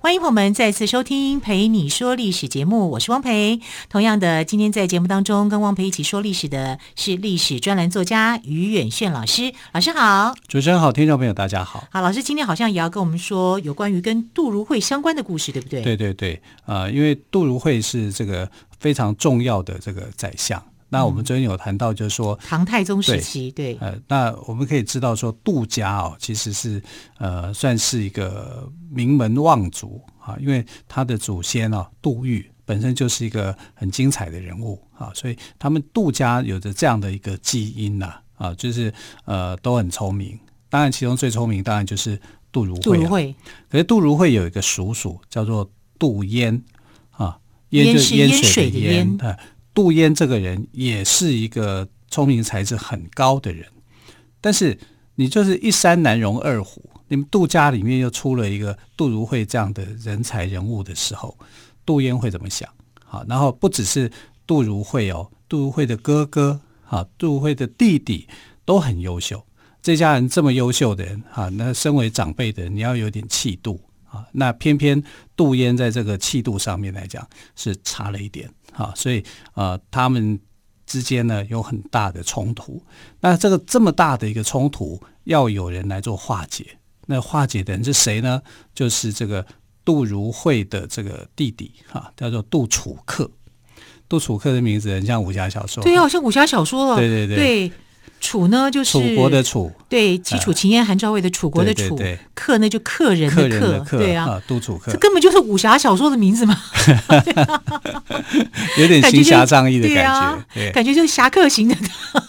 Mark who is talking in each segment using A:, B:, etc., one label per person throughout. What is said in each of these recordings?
A: 欢迎朋友们再次收听《陪你说历史》节目，我是汪培。同样的，今天在节目当中跟汪培一起说历史的是历史专栏作家于远炫老师。老师好，
B: 主持人好，听众朋友大家好。
A: 好，老师今天好像也要跟我们说有关于跟杜如晦相关的故事，对不对？
B: 对对对，啊、呃，因为杜如晦是这个非常重要的这个宰相。那我们昨天有谈到，就是说、嗯、
A: 唐太宗时期，
B: 对，呃，那我们可以知道说杜家哦，其实是呃算是一个名门望族啊，因为他的祖先哦，杜预本身就是一个很精彩的人物啊，所以他们杜家有着这样的一个基因呐啊，啊，就是呃都很聪明。当然，其中最聪明当然就是杜如晦。杜
A: 如晦，
B: 可是杜如晦有一个叔叔叫做杜淹啊，
A: 淹就是淹水的淹。
B: 杜淹这个人也是一个聪明才智很高的人，但是你就是一山难容二虎，你们杜家里面又出了一个杜如晦这样的人才人物的时候，杜淹会怎么想？好，然后不只是杜如晦哦，杜如晦的哥哥，啊，杜如晦的弟弟都很优秀。这家人这么优秀的人，啊，那身为长辈的人，你要有点气度啊。那偏偏杜淹在这个气度上面来讲是差了一点。啊，所以呃，他们之间呢有很大的冲突。那这个这么大的一个冲突，要有人来做化解。那化解的人是谁呢？就是这个杜如晦的这个弟弟，哈、啊，叫做杜楚客。杜楚客的名字很像武侠小说，
A: 对，好像武侠小说了。
B: 对对对。
A: 对楚呢，就是
B: 楚国的楚，
A: 对，齐楚秦燕韩赵魏的楚国的楚，客呢就客人的客，对啊，
B: 杜楚客，
A: 这根本就是武侠小说的名字嘛，
B: 有点行侠仗义的感觉，
A: 感觉就是侠客型的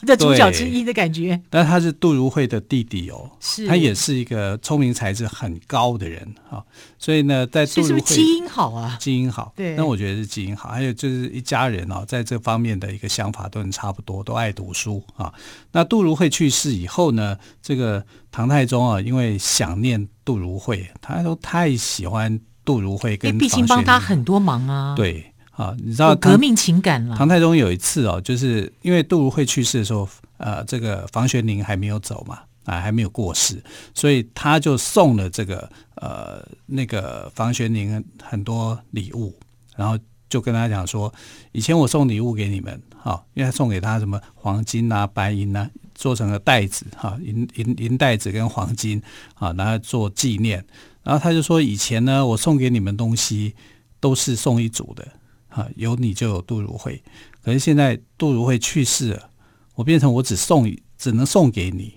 A: 的主角之一的感觉。
B: 但他是杜如晦的弟弟哦，
A: 是，
B: 他也是一个聪明才智很高的人啊，所以呢，在杜如晦
A: 基因好啊，
B: 基因好，对，那我觉得是基因好，还有就是一家人哦，在这方面的一个想法都很差不多，都爱读书啊，那杜如晦去世以后呢，这个唐太宗啊，因为想念杜如晦，他都太喜欢杜如晦，跟
A: 毕竟帮他很多忙啊。
B: 对啊，你知道
A: 革命情感了。
B: 唐太宗有一次哦，就是因为杜如晦去世的时候，呃，这个房玄龄还没有走嘛，啊，还没有过世，所以他就送了这个呃那个房玄龄很多礼物，然后就跟他讲说，以前我送礼物给你们。哈，因为他送给他什么黄金啊、白银啊，做成了袋子哈，银银银袋子跟黄金啊，拿来做纪念。然后他就说，以前呢，我送给你们东西都是送一组的，哈，有你就有杜如晦。可是现在杜如晦去世了，我变成我只送，只能送给你，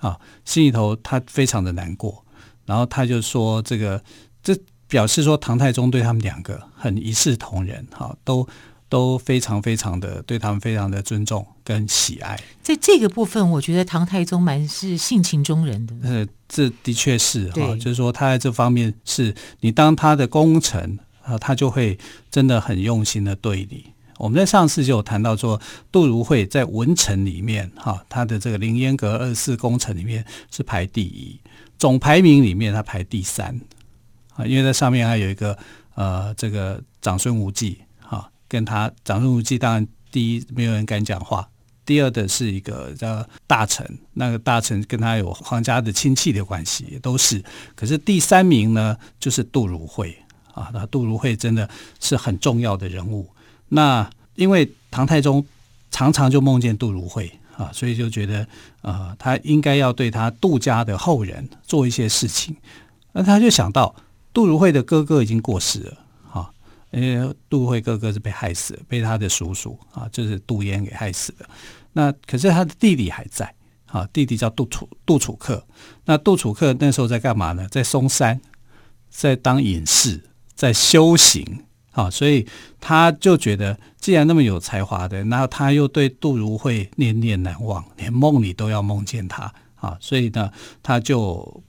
B: 啊，心里头他非常的难过。然后他就说，这个这表示说唐太宗对他们两个很一视同仁，哈，都。都非常非常的对他们非常的尊重跟喜爱，
A: 在这个部分，我觉得唐太宗蛮是性情中人的。
B: 呃，这的确是哈，就是说他在这方面是你当他的功臣啊，他就会真的很用心的对你。我们在上次就有谈到说，杜如晦在文臣里面哈，他的这个凌烟阁二十四功臣里面是排第一，总排名里面他排第三啊，因为在上面还有一个呃这个长孙无忌。哈跟他长孙无忌，当然第一没有人敢讲话。第二的是一个叫大臣，那个大臣跟他有皇家的亲戚的关系，也都是。可是第三名呢，就是杜如晦啊。那杜如晦真的是很重要的人物。那因为唐太宗常常就梦见杜如晦啊，所以就觉得啊、呃，他应该要对他杜家的后人做一些事情。那他就想到杜如晦的哥哥已经过世了。哈因为杜如晦哥哥是被害死了，被他的叔叔啊，就是杜淹给害死的。那可是他的弟弟还在啊，弟弟叫杜楚杜楚客。那杜楚客那时候在干嘛呢？在嵩山，在当隐士，在修行啊。所以他就觉得，既然那么有才华的，然后他又对杜如晦念念难忘，连梦里都要梦见他啊。所以呢，他就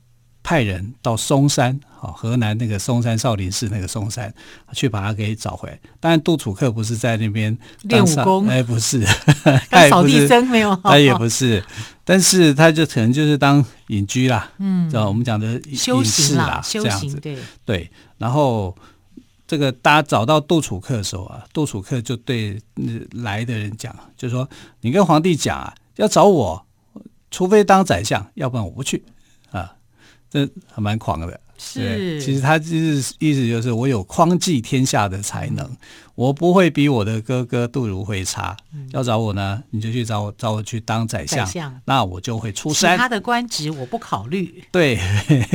B: 派人到嵩山，好，河南那个嵩山少林寺那个嵩山，去把他给找回来。当然，杜楚客不是在那边
A: 练武功，
B: 哎，不是，
A: 他扫地僧没有，
B: 他也不是，但是他就可能就是当隐居啦，嗯，知道我们讲的
A: 修行啦，
B: 这样子，
A: 对
B: 对。然后这个大家找到杜楚客的时候啊，杜楚客就对来的人讲，就说：“你跟皇帝讲啊，要找我，除非当宰相，要不然我不去。”这还蛮狂的，
A: 是。
B: 其实他就是意思就是我有匡济天下的才能，嗯、我不会比我的哥哥杜如晦差。嗯、要找我呢，你就去找我，找我去当宰相，宰相那我就会出山。
A: 他的官职我不考
B: 虑。对，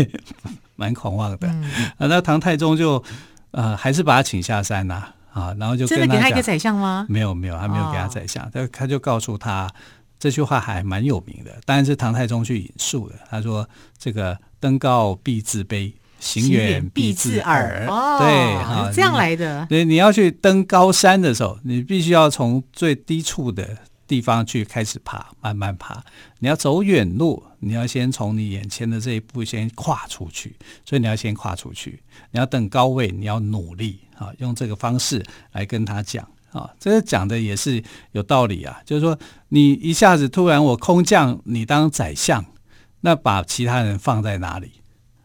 B: 蛮狂妄的。嗯、啊，那唐太宗就呃还是把他请下山呐，啊，啊，然后就跟
A: 真的给他一个宰相吗？
B: 没有没有，还没有给他宰相，他、哦、他就告诉他这句话还蛮有名的，当然是唐太宗去引述的。他说这个。登高必自卑，行远必自耳。
A: 哦，
B: 对，
A: 啊，这样来的。
B: 对，你要去登高山的时候，你必须要从最低处的地方去开始爬，慢慢爬。你要走远路，你要先从你眼前的这一步先跨出去。所以你要先跨出去。你要等高位，你要努力啊，用这个方式来跟他讲啊。这个讲的也是有道理啊，就是说你一下子突然我空降你当宰相。那把其他人放在哪里？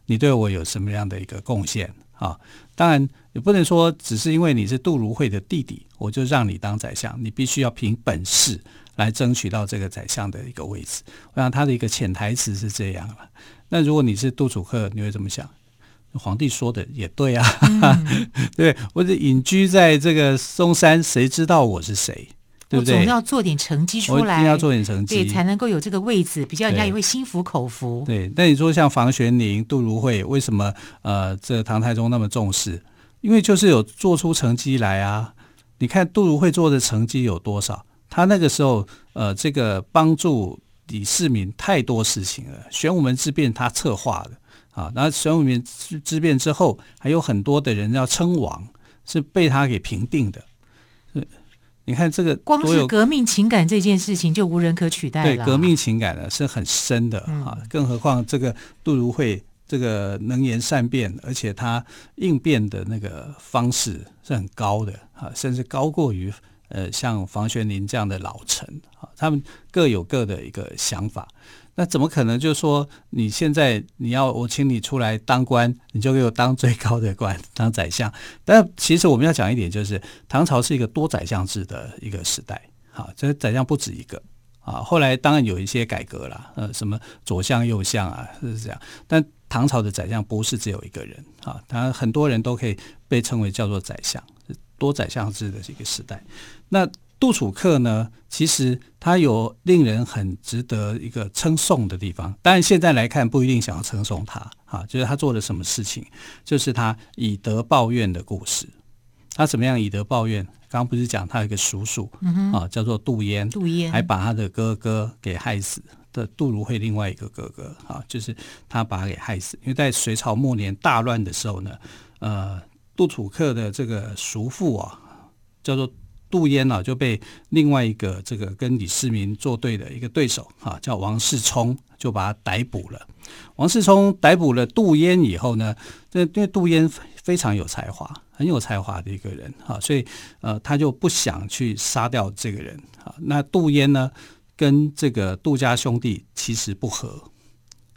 B: 你对我有什么样的一个贡献啊？当然也不能说只是因为你是杜如晦的弟弟，我就让你当宰相。你必须要凭本事来争取到这个宰相的一个位置。我想他的一个潜台词是这样了。那如果你是杜楚客，你会怎么想？皇帝说的也对啊，嗯、对，我是隐居在这个嵩山，谁知道我是谁？对不对？
A: 我总要做点成绩出来，
B: 一定要做点成绩，
A: 对，才能够有这个位置，比较人家也会心服口服。
B: 对，那你说像房玄龄、杜如晦，为什么呃，这唐太宗那么重视？因为就是有做出成绩来啊。你看杜如晦做的成绩有多少？他那个时候呃，这个帮助李世民太多事情了。玄武门之变他策划的啊，然后玄武门之变之后，还有很多的人要称王，是被他给平定的。你看这个，
A: 光是革命情感这件事情就无人可取代了。
B: 对，革命情感呢是很深的啊，嗯、更何况这个杜如晦这个能言善辩，而且他应变的那个方式是很高的啊，甚至高过于呃像房玄龄这样的老臣啊，他们各有各的一个想法。那怎么可能？就是说，你现在你要我请你出来当官，你就给我当最高的官，当宰相。但其实我们要讲一点，就是唐朝是一个多宰相制的一个时代。好，这宰相不止一个啊。后来当然有一些改革了，呃，什么左相、右相啊，是这样。但唐朝的宰相不是只有一个人啊，当然很多人都可以被称为叫做宰相，多宰相制的这个时代。那杜楚客呢，其实他有令人很值得一个称颂的地方，但现在来看不一定想要称颂他啊，就是他做了什么事情，就是他以德报怨的故事。他怎么样以德报怨？刚刚不是讲他有一个叔叔、嗯、啊，叫做杜淹，
A: 杜淹
B: 还把他的哥哥给害死的杜如晦另外一个哥哥啊，就是他把他给害死，因为在隋朝末年大乱的时候呢，呃，杜楚客的这个叔父啊，叫做。杜淹、啊、就被另外一个这个跟李世民作对的一个对手、啊，叫王世充，就把他逮捕了。王世充逮捕了杜淹以后呢，这因为杜淹非常有才华，很有才华的一个人、啊，所以呃他就不想去杀掉这个人啊。那杜淹呢跟这个杜家兄弟其实不和。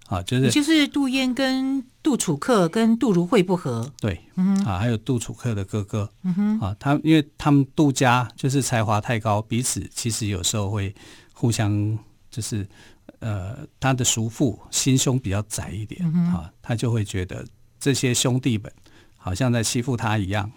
B: 啊，就是
A: 就是杜淹跟杜楚客跟杜如晦不和，
B: 对，嗯，啊，还有杜楚客的哥哥，嗯哼，啊，他因为他们杜家就是才华太高，彼此其实有时候会互相就是呃，他的叔父心胸比较窄一点，嗯，啊，他就会觉得这些兄弟们好像在欺负他一样，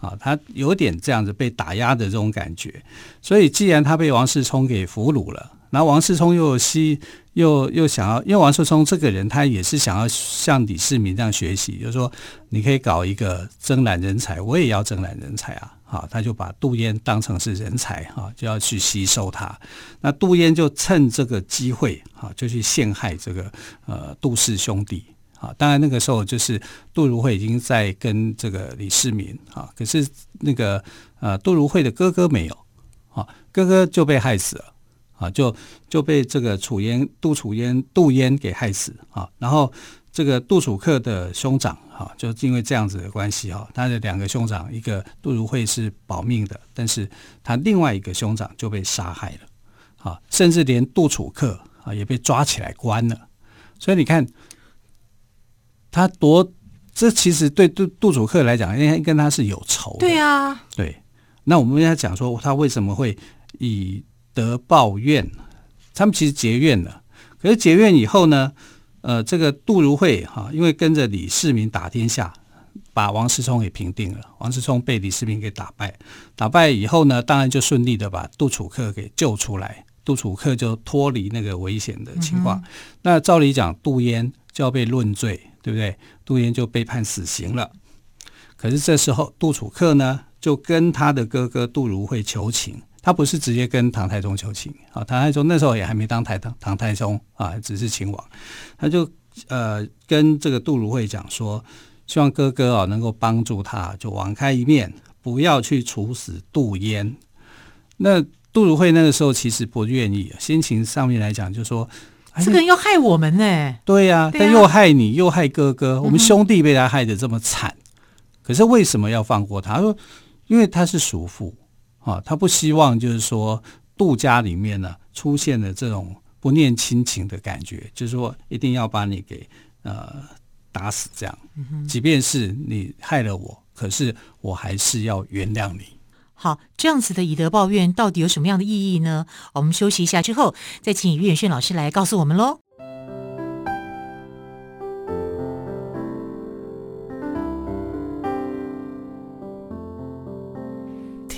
B: 啊，他有点这样子被打压的这种感觉，所以既然他被王世充给俘虏了。然后王世充又希又又想要，因为王世充这个人，他也是想要向李世民这样学习，就是说你可以搞一个征揽人才，我也要征揽人才啊！好，他就把杜淹当成是人才哈，就要去吸收他。那杜淹就趁这个机会哈，就去陷害这个呃杜氏兄弟啊。当然那个时候就是杜如晦已经在跟这个李世民啊，可是那个呃杜如晦的哥哥没有啊，哥哥就被害死了。啊，就就被这个楚燕、杜楚燕、杜淹给害死啊。然后这个杜楚客的兄长哈，就因为这样子的关系哈，他的两个兄长，一个杜如晦是保命的，但是他另外一个兄长就被杀害了，啊，甚至连杜楚客啊也被抓起来关了。所以你看，他多，这其实对杜杜楚客来讲，应该跟他是有仇的。
A: 对啊，
B: 对。那我们要讲说，他为什么会以德报怨？他们其实结怨了，可是结怨以后呢？呃，这个杜如晦哈，因为跟着李世民打天下，把王世充给平定了。王世充被李世民给打败，打败以后呢，当然就顺利的把杜楚客给救出来，杜楚客就脱离那个危险的情况。嗯、那照理讲，杜淹就要被论罪，对不对？杜淹就被判死刑了。可是这时候，杜楚客呢，就跟他的哥哥杜如晦求情。他不是直接跟唐太宗求情啊，唐太宗那时候也还没当太唐唐太宗啊，只是亲王，他就呃跟这个杜如晦讲说，希望哥哥啊能够帮助他，就网开一面，不要去处死杜淹。那杜如晦那个时候其实不愿意，心情上面来讲就说，
A: 这个人要害我们呢，
B: 对呀、啊，但又害你又害哥哥，我们兄弟被他害得这么惨，可是为什么要放过他？他说，因为他是叔父。啊，他不希望就是说杜家里面呢出现了这种不念亲情的感觉，就是说一定要把你给呃打死这样。即便是你害了我，可是我还是要原谅你。
A: 好，这样子的以德报怨到底有什么样的意义呢？我们休息一下之后，再请于远炫老师来告诉我们喽。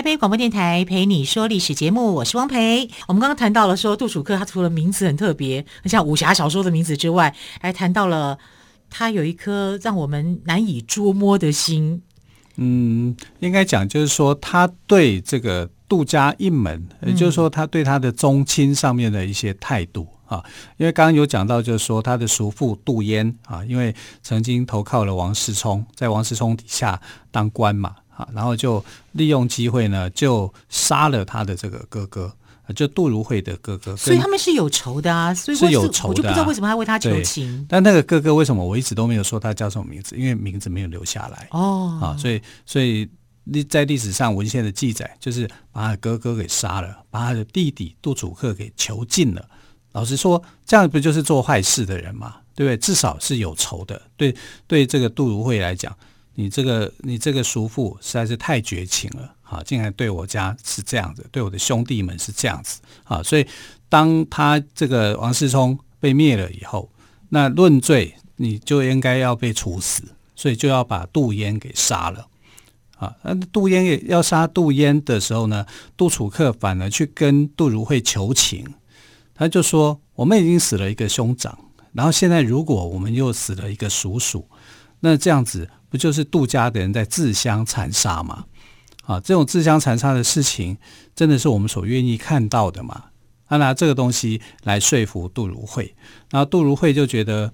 A: 台北广播电台陪你说历史节目，我是汪培。我们刚刚谈到了说杜楚客，他除了名字很特别，像武侠小说的名字之外，还谈到了他有一颗让我们难以捉摸的心。
B: 嗯，应该讲就是说，他对这个杜家一门，也就是说，他对他的宗亲上面的一些态度啊。因为刚刚有讲到，就是说他的叔父杜淹啊，因为曾经投靠了王世充，在王世充底下当官嘛。然后就利用机会呢，就杀了他的这个哥哥，就杜如晦的哥哥。
A: 所以他们是有仇的啊，所以
B: 是有仇的啊，
A: 我就不知道为什么还为他求情。
B: 但那个哥哥为什么我一直都没有说他叫什么名字？因为名字没有留下来
A: 哦。
B: 啊，所以所以历在历史上文献的记载，就是把他的哥哥给杀了，把他的弟弟杜楚客给囚禁了。老实说，这样不就是做坏事的人吗？对不对？至少是有仇的。对对，这个杜如晦来讲。你这个你这个叔父实在是太绝情了，啊，竟然对我家是这样子，对我的兄弟们是这样子，啊，所以当他这个王世充被灭了以后，那论罪你就应该要被处死，所以就要把杜淹给杀了，啊，那杜淹也要杀杜淹的时候呢，杜楚客反而去跟杜如晦求情，他就说我们已经死了一个兄长，然后现在如果我们又死了一个叔叔，那这样子。不就是杜家的人在自相残杀吗？啊，这种自相残杀的事情，真的是我们所愿意看到的吗？他拿这个东西来说服杜如晦，然后杜如晦就觉得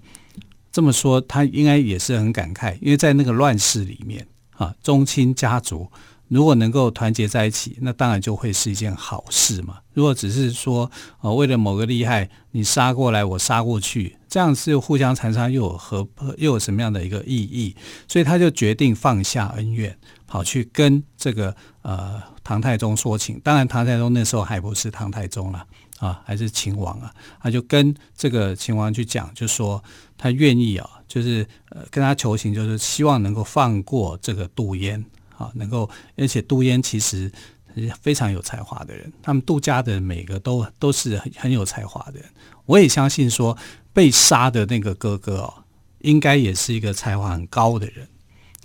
B: 这么说，他应该也是很感慨，因为在那个乱世里面，啊，宗亲家族如果能够团结在一起，那当然就会是一件好事嘛。如果只是说，啊，为了某个利害，你杀过来，我杀过去。这样是互相残杀，又有何又有什么样的一个意义？所以他就决定放下恩怨，跑去跟这个呃唐太宗说情。当然，唐太宗那时候还不是唐太宗了啊，还是秦王啊。他就跟这个秦王去讲，就说他愿意啊，就是呃跟他求情，就是希望能够放过这个杜淹啊，能够而且杜淹其实非常有才华的人，他们杜家的每个都都是很很有才华的人。我也相信说。被杀的那个哥哥哦，应该也是一个才华很高的人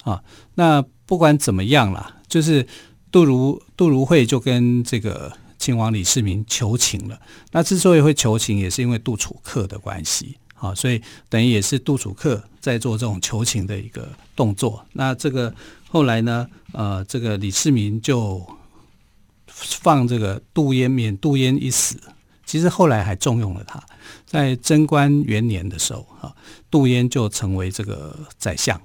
B: 啊。那不管怎么样啦，就是杜如杜如晦就跟这个亲王李世民求情了。那之所以会求情，也是因为杜楚客的关系啊，所以等于也是杜楚客在做这种求情的一个动作。那这个后来呢，呃，这个李世民就放这个杜淹免杜淹一死。其实后来还重用了他，在贞观元年的时候，啊，杜淹就成为这个宰相，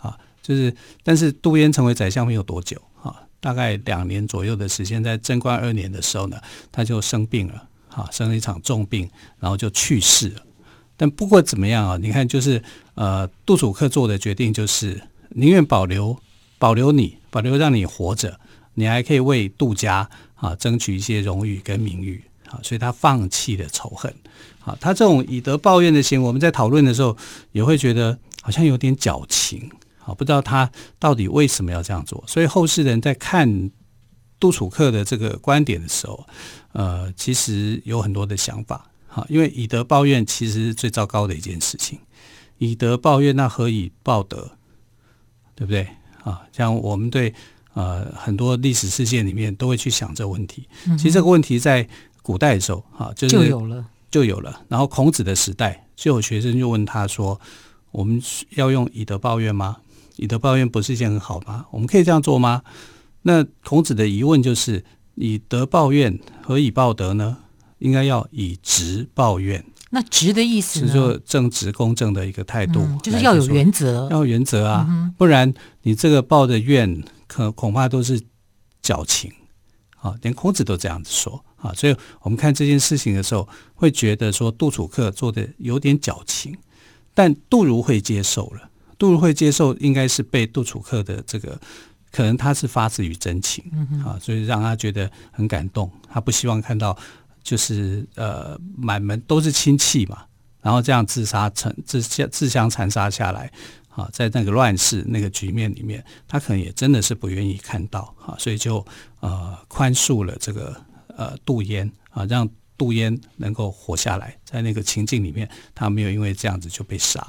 B: 啊，就是，但是杜淹成为宰相没有多久，啊，大概两年左右的时间，在贞观二年的时候呢，他就生病了，啊，生了一场重病，然后就去世了。但不过怎么样啊？你看，就是呃，杜楚客做的决定就是宁愿保留保留你，保留让你活着，你还可以为杜家啊争取一些荣誉跟名誉啊。所以他放弃了仇恨，啊，他这种以德报怨的行为，我们在讨论的时候也会觉得好像有点矫情，啊，不知道他到底为什么要这样做。所以后世人在看杜楚客的这个观点的时候，呃，其实有很多的想法，啊，因为以德报怨其实是最糟糕的一件事情，以德报怨，那何以报德？对不对？啊，像我们对呃很多历史事件里面都会去想这个问题，其实这个问题在。古代的时候，哈，就是就有了，就有了。然后孔子的时代，就有学生就问他说：“我们要用以德报怨吗？以德报怨不是一件很好吗？我们可以这样做吗？”那孔子的疑问就是：“以德报怨，何以报德呢？应该要以直报怨。那直的意思是说正直公正的一个态度，嗯，就是要有原则，要有原则啊，嗯，不然你这个报的怨，可恐怕都是矫情啊。连孔子都这样子说。”啊，所以我们看这件事情的时候，会觉得说杜楚客做的有点矫情，但杜如晦接受了。杜如晦接受，应该是被杜楚客的这个，可能他是发自于真情啊，所以让他觉得很感动。他不希望看到就是呃满门都是亲戚嘛，然后这样自杀成自相自相残杀下来。啊，在那个乱世那个局面里面，他可能也真的是不愿意看到啊，所以就呃宽恕了这个。呃，杜淹啊，让杜淹能够活下来，在那个情境里面，他没有因为这样子就被杀。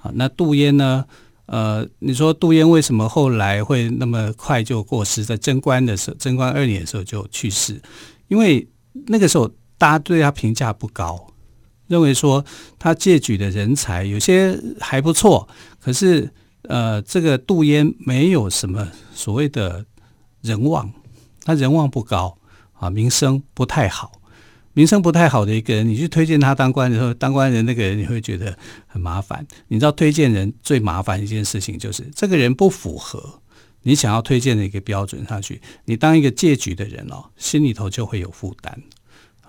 B: 啊，那杜淹呢？呃，你说杜淹为什么后来会那么快就过世？在贞观的时候，贞观二年的时候就去世，因为那个时候大家对他评价不高，认为说他借举的人才有些还不错，可是呃，这个杜淹没有什么所谓的人望，他人望不高。啊，名声不太好，名声不太好的一个人，你去推荐他当官的时候，当官人那个人你会觉得很麻烦。你知道推荐人最麻烦一件事情就是这个人不符合你想要推荐的一个标准上去，你当一个借举的人哦，心里头就会有负担。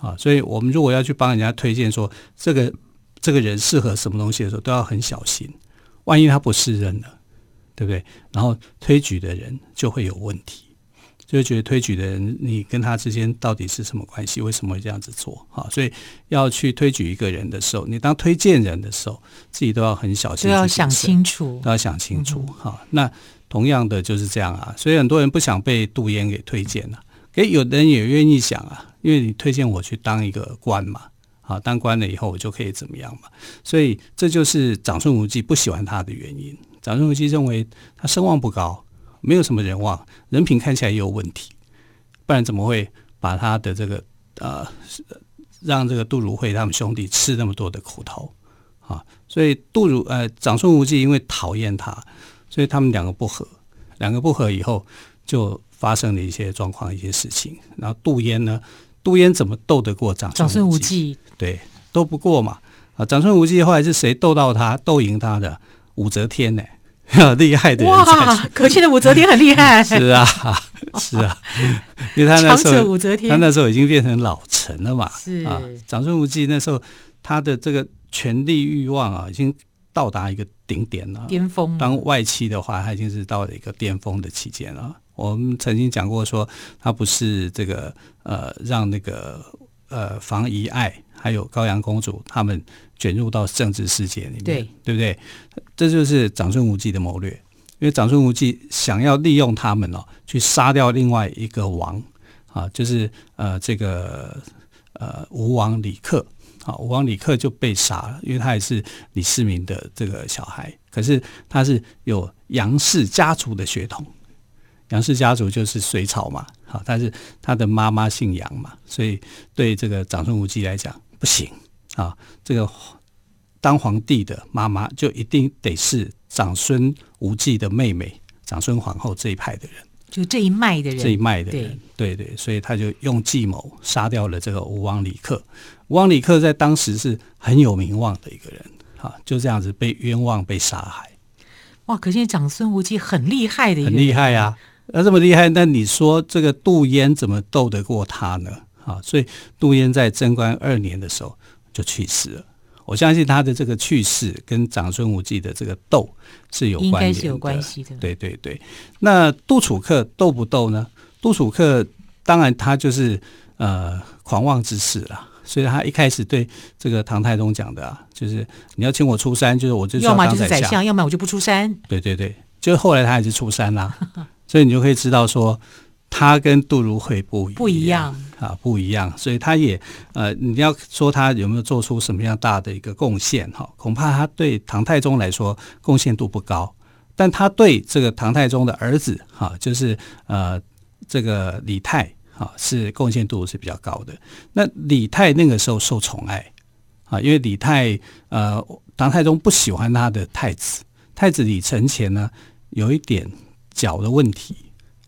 B: 啊，所以我们如果要去帮人家推荐说这个这个人适合什么东西的时候，都要很小心，万一他不适任呢，对不对？然后推举的人就会有问题。就觉得推举的人，你跟他之间到底是什么关系？为什么会这样子做？哈，所以要去推举一个人的时候，你当推荐人的时候，自己都要很小心，都要想清楚，都要想清楚。哈、嗯，那同样的就是这样啊。所以很多人不想被杜淹给推荐了，给有的人也愿意想啊，因为你推荐我去当一个官嘛，啊，当官了以后我就可以怎么样嘛。所以这就是长孙无忌不喜欢他的原因。长孙无忌认为他声望不高。没有什么人望，人品看起来也有问题，不然怎么会把他的这个呃，让这个杜如晦他们兄弟吃那么多的苦头啊？所以杜如呃长孙无忌因为讨厌他，所以他们两个不和，两个不和以后就发生了一些状况、一些事情。然后杜淹呢，杜淹怎么斗得过长孙无忌？对，斗不过嘛。啊，长孙无忌后来是谁斗到他、斗赢他的？武则天呢？厉害的人哇！
A: 可见的武则天很厉害。
B: 是啊，是啊，因为他那时候武则天，他那时候已经变成老臣了嘛。是啊，长孙无忌那时候他的这个权力欲望啊，已经到达一个顶点了，巅峰。当外戚的话，它已经是到了一个巅峰的期间了。我们曾经讲过说，它不是这个呃，让那个呃房遗爱还有高阳公主他们。卷入到政治世界里面，对，对不对？这就是长孙无忌的谋略，因为长孙无忌想要利用他们哦，去杀掉另外一个王啊，就是呃这个呃吴王李克。啊，吴王李克就被杀了，因为他也是李世民的这个小孩，可是他是有杨氏家族的血统，杨氏家族就是隋朝嘛，好，但是他的妈妈姓杨嘛，所以对这个长孙无忌来讲不行啊，这个当皇帝的妈妈就一定得是长孙无忌的妹妹长孙皇后这一派的人。
A: 就这一脉的人，
B: 这一脉的人，对对，对，所以他就用计谋杀掉了这个吴王李克。吴王李克在当时是很有名望的一个人，哈，就这样子被冤枉被杀害。
A: 哇，可见长孙无忌很厉害的一个人，
B: 很厉害呀、啊！那这么厉害，那你说这个杜淹怎么斗得过他呢？啊，所以杜淹在贞观二年的时候就去世了。我相信他的这个去世跟长孙无忌的这个斗是有关系的，应该是有关系的。对对对，那杜楚客斗不斗呢？杜楚客当然他就是呃狂妄之士了，所以他一开始对这个唐太宗讲的啊，就是你要请我出山，就是我就要，要么就是宰相，
A: 要么我就不出山。
B: 对对对，就后来他还是出山啦，所以你就可以知道说。他跟杜如晦不一样，不一样啊，不一样，所以他也呃，你要说他有没有做出什么样大的一个贡献哈？恐怕他对唐太宗来说贡献度不高，但他对这个唐太宗的儿子哈，就是呃这个李泰啊，是贡献度是比较高的。那李泰那个时候受宠爱啊，因为李泰呃，唐太宗不喜欢他的太子，太子李承乾呢有一点脚的问题。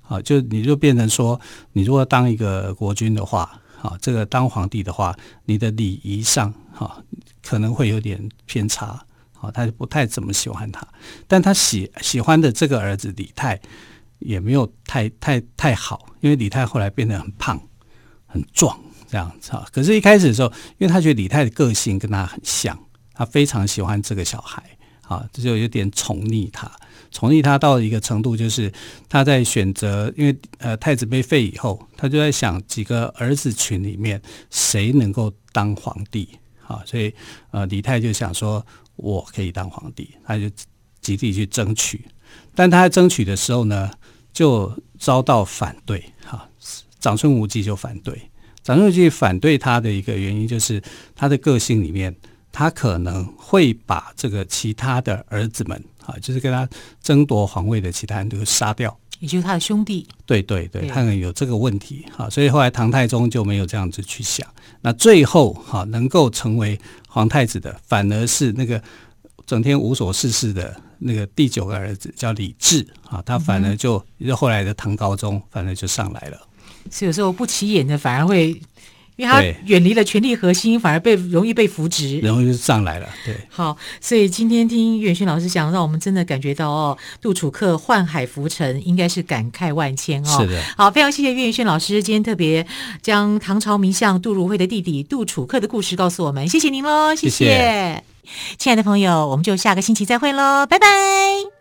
B: 啊，就你就变成说，你如果当一个国君的话，啊，这个当皇帝的话，你的礼仪上，哈，可能会有点偏差，啊，他就不太怎么喜欢他，但他喜喜欢的这个儿子李泰也没有太太太好，因为李泰后来变得很胖、很壮这样子啊。可是，一开始的时候，因为他觉得李泰的个性跟他很像，他非常喜欢这个小孩，啊，这就有点宠溺他。宠溺他到一个程度，就是他在选择，因为呃太子被废以后，他就在想几个儿子群里面谁能够当皇帝啊？所以呃李泰就想说，我可以当皇帝，他就极力去争取。但他争取的时候呢，就遭到反对哈，长孙无忌就反对。长孙无忌反对他的一个原因，就是他的个性里面，他可能会把这个其他的儿子们。啊，就是跟他争夺皇位的其他人都杀掉，
A: 也就是他的兄弟。
B: 对对对，他可能有这个问题。哈，所以后来唐太宗就没有这样子去想。那最后哈，能够成为皇太子的，反而是那个整天无所事事的那个第九个儿子，叫李治。啊，他反而就后来的唐高宗，反而就上来了。
A: 所以有时候不起眼的，反而会。因为他远离了权力核心，反而被容易被扶植，
B: 容易就上来了。对，
A: 好，所以今天听于远逊老师讲，让我们真的感觉到哦，杜楚客宦海浮沉，应该是感慨万千哦。
B: 是的，
A: 好，非常谢谢于远逊老师今天特别将唐朝名相杜如晦的弟弟杜楚客的故事告诉我们，谢谢您喽，谢谢亲爱的朋友，我们就下个星期再会喽，拜拜。